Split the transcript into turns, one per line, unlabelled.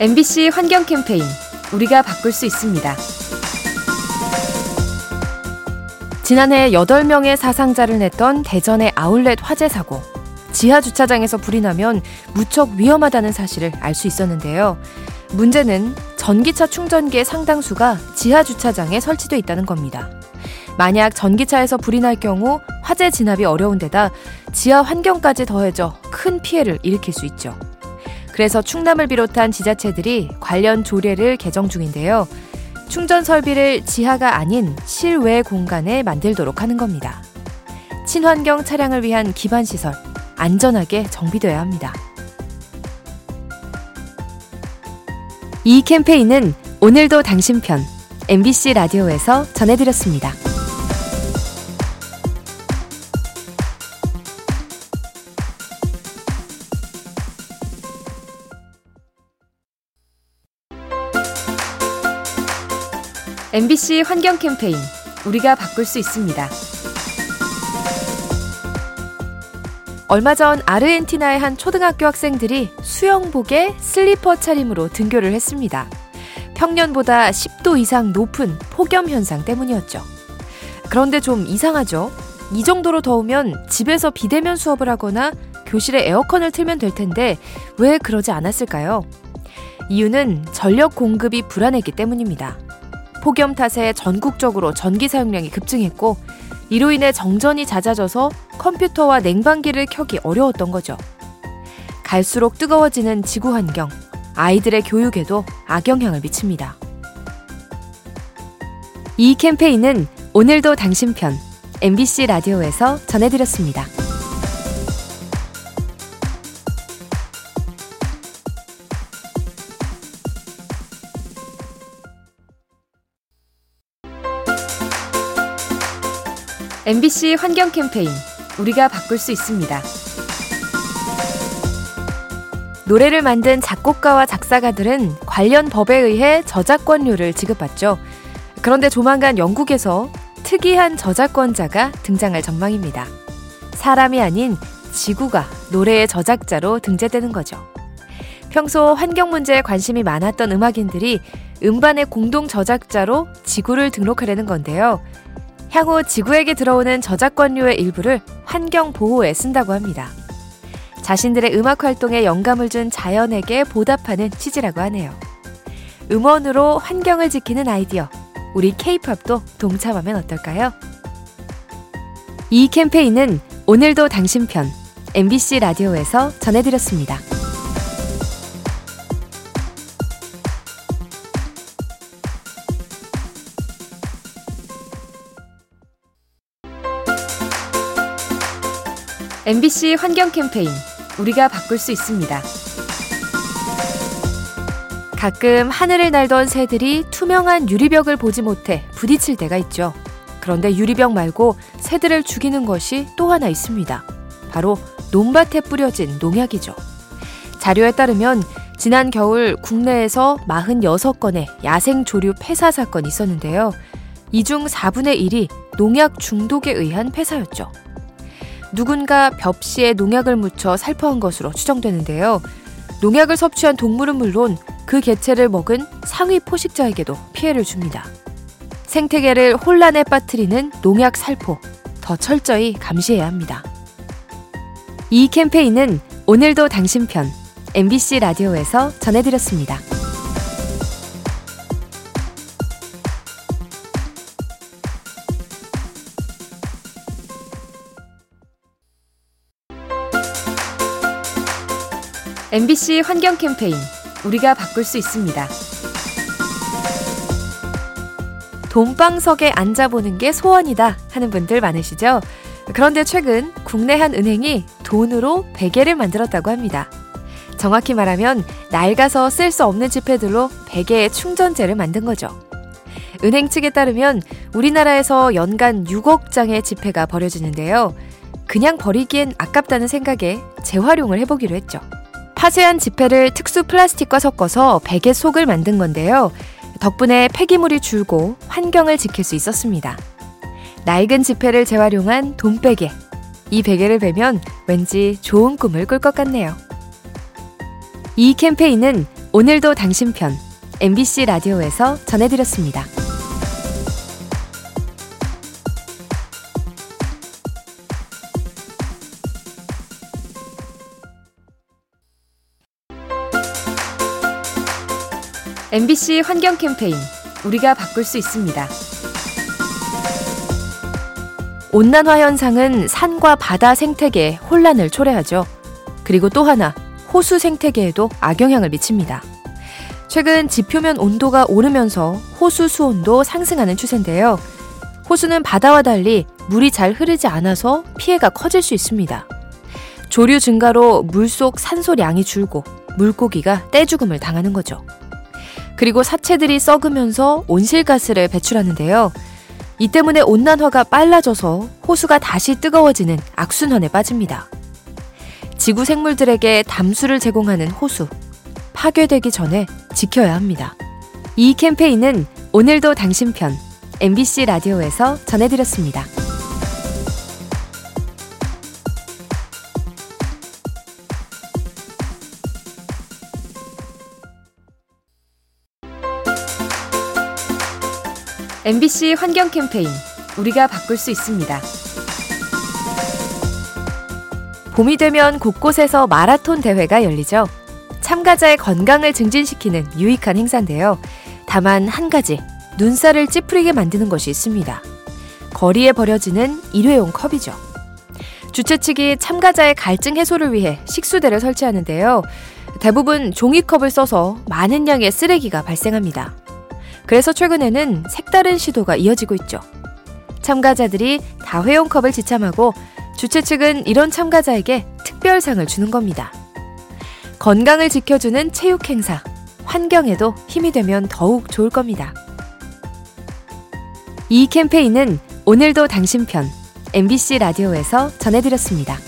MBC 환경 캠페인 우리가 바꿀 수 있습니다. 지난해 8명의 사상자를 냈던 대전의 아울렛 화재 사고. 지하 주차장에서 불이 나면 무척 위험하다는 사실을 알 수 있었는데요. 문제는 전기차 충전기의 상당수가 지하 주차장에 설치돼 있다는 겁니다. 만약 전기차에서 불이 날 경우 화재 진압이 어려운 데다 지하 환경까지 더해져 큰 피해를 일으킬 수 있죠. 그래서 충남을 비롯한 지자체들이 관련 조례를 개정 중인데요. 충전 설비를 지하가 아닌 실외 공간에 만들도록 하는 겁니다. 친환경 차량을 위한 기반 시설, 안전하게 정비되어야 합니다. 이 캠페인은 오늘도 당신 편 MBC 라디오에서 전해드렸습니다. MBC 환경 캠페인 우리가 바꿀 수 있습니다. 얼마 전 아르헨티나의 한 초등학교 학생들이 수영복에 슬리퍼 차림으로 등교를 했습니다. 평년보다 10도 이상 높은 폭염 현상 때문이었죠. 그런데 좀 이상하죠? 이 정도로 더우면 집에서 비대면 수업을 하거나 교실에 에어컨을 틀면 될 텐데 왜 그러지 않았을까요? 이유는 전력 공급이 불안했기 때문입니다. 폭염 탓에 전국적으로 전기 사용량이 급증했고 이로 인해 정전이 잦아져서 컴퓨터와 냉방기를 켜기 어려웠던 거죠. 갈수록 뜨거워지는 지구 환경, 아이들의 교육에도 악영향을 미칩니다. 이 캠페인은 오늘도 당신 편 MBC 라디오에서 전해드렸습니다. MBC 환경 캠페인 우리가 바꿀 수 있습니다. 노래를 만든 작곡가와 작사가들은 관련 법에 의해 저작권료를 지급받죠. 그런데 조만간 영국에서 특이한 저작권자가 등장할 전망입니다. 사람이 아닌 지구가 노래의 저작자로 등재되는 거죠. 평소 환경 문제에 관심이 많았던 음악인들이 음반의 공동 저작자로 지구를 등록하려는 건데요. 향후 지구에게 들어오는 저작권료의 일부를 환경 보호에 쓴다고 합니다. 자신들의 음악 활동에 영감을 준 자연에게 보답하는 취지라고 하네요. 음원으로 환경을 지키는 아이디어, 우리 케이팝도 동참하면 어떨까요? 이 캠페인은 오늘도 당신 편 MBC 라디오에서 전해드렸습니다. MBC 환경 캠페인 우리가 바꿀 수 있습니다. 가끔 하늘을 날던 새들이 투명한 유리벽을 보지 못해 부딪힐 때가 있죠. 그런데 유리벽 말고 새들을 죽이는 것이 또 하나 있습니다. 바로 논밭에 뿌려진 농약이죠. 자료에 따르면 지난 겨울 국내에서 46건의 야생 조류 폐사 사건이 있었는데요. 이 중 4분의 1이 농약 중독에 의한 폐사였죠. 누군가 벽시에 농약을 묻혀 살포한 것으로 추정되는데요. 농약을 섭취한 동물은 물론 그 개체를 먹은 상위 포식자에게도 피해를 줍니다. 생태계를 혼란에 빠뜨리는 농약 살포 더 철저히 감시해야 합니다. 이 캠페인은 오늘도 당신 편 MBC 라디오에서 전해드렸습니다. MBC 환경 캠페인 우리가 바꿀 수 있습니다. 돈방석에 앉아보는 게 소원이다 하는 분들 많으시죠? 그런데 최근 국내 한 은행이 돈으로 베개를 만들었다고 합니다. 정확히 말하면 낡아서 쓸 수 없는 지폐들로 베개의 충전재를 만든 거죠. 은행 측에 따르면 우리나라에서 연간 6억 장의 지폐가 버려지는데요. 그냥 버리기엔 아깝다는 생각에 재활용을 해보기로 했죠. 파쇄한 지폐를 특수 플라스틱과 섞어서 베개 속을 만든 건데요. 덕분에 폐기물이 줄고 환경을 지킬 수 있었습니다. 낡은 지폐를 재활용한 돈베개. 이 베개를 베면 왠지 좋은 꿈을 꿀 것 같네요. 이 캠페인은 오늘도 당신 편 MBC 라디오에서 전해드렸습니다. MBC 환경 캠페인 우리가 바꿀 수 있습니다. 온난화 현상은 산과 바다 생태계에 혼란을 초래하죠. 그리고 또 하나, 호수 생태계에도 악영향을 미칩니다. 최근 지표면 온도가 오르면서 호수 수온도 상승하는 추세인데요. 호수는 바다와 달리 물이 잘 흐르지 않아서 피해가 커질 수 있습니다. 조류 증가로 물속 산소량이 줄고 물고기가 떼죽음을 당하는 거죠. 그리고 사체들이 썩으면서 온실가스를 배출하는데요. 이 때문에 온난화가 빨라져서 호수가 다시 뜨거워지는 악순환에 빠집니다. 지구 생물들에게 담수를 제공하는 호수. 파괴되기 전에 지켜야 합니다. 이 캠페인은 오늘도 당신 편 MBC 라디오에서 전해드렸습니다. MBC 환경 캠페인 우리가 바꿀 수 있습니다. 봄이 되면 곳곳에서 마라톤 대회가 열리죠. 참가자의 건강을 증진시키는 유익한 행사인데요. 다만 한 가지, 눈살을 찌푸리게 만드는 것이 있습니다. 거리에 버려지는 일회용 컵이죠. 주최 측이 참가자의 갈증 해소를 위해 식수대를 설치하는데요. 대부분 종이컵을 써서 많은 양의 쓰레기가 발생합니다. 그래서 최근에는 색다른 시도가 이어지고 있죠. 참가자들이 다회용 컵을 지참하고 주최 측은 이런 참가자에게 특별상을 주는 겁니다. 건강을 지켜주는 체육 행사, 환경에도 힘이 되면 더욱 좋을 겁니다. 이 캠페인은 오늘도 당신 편 MBC 라디오에서 전해드렸습니다.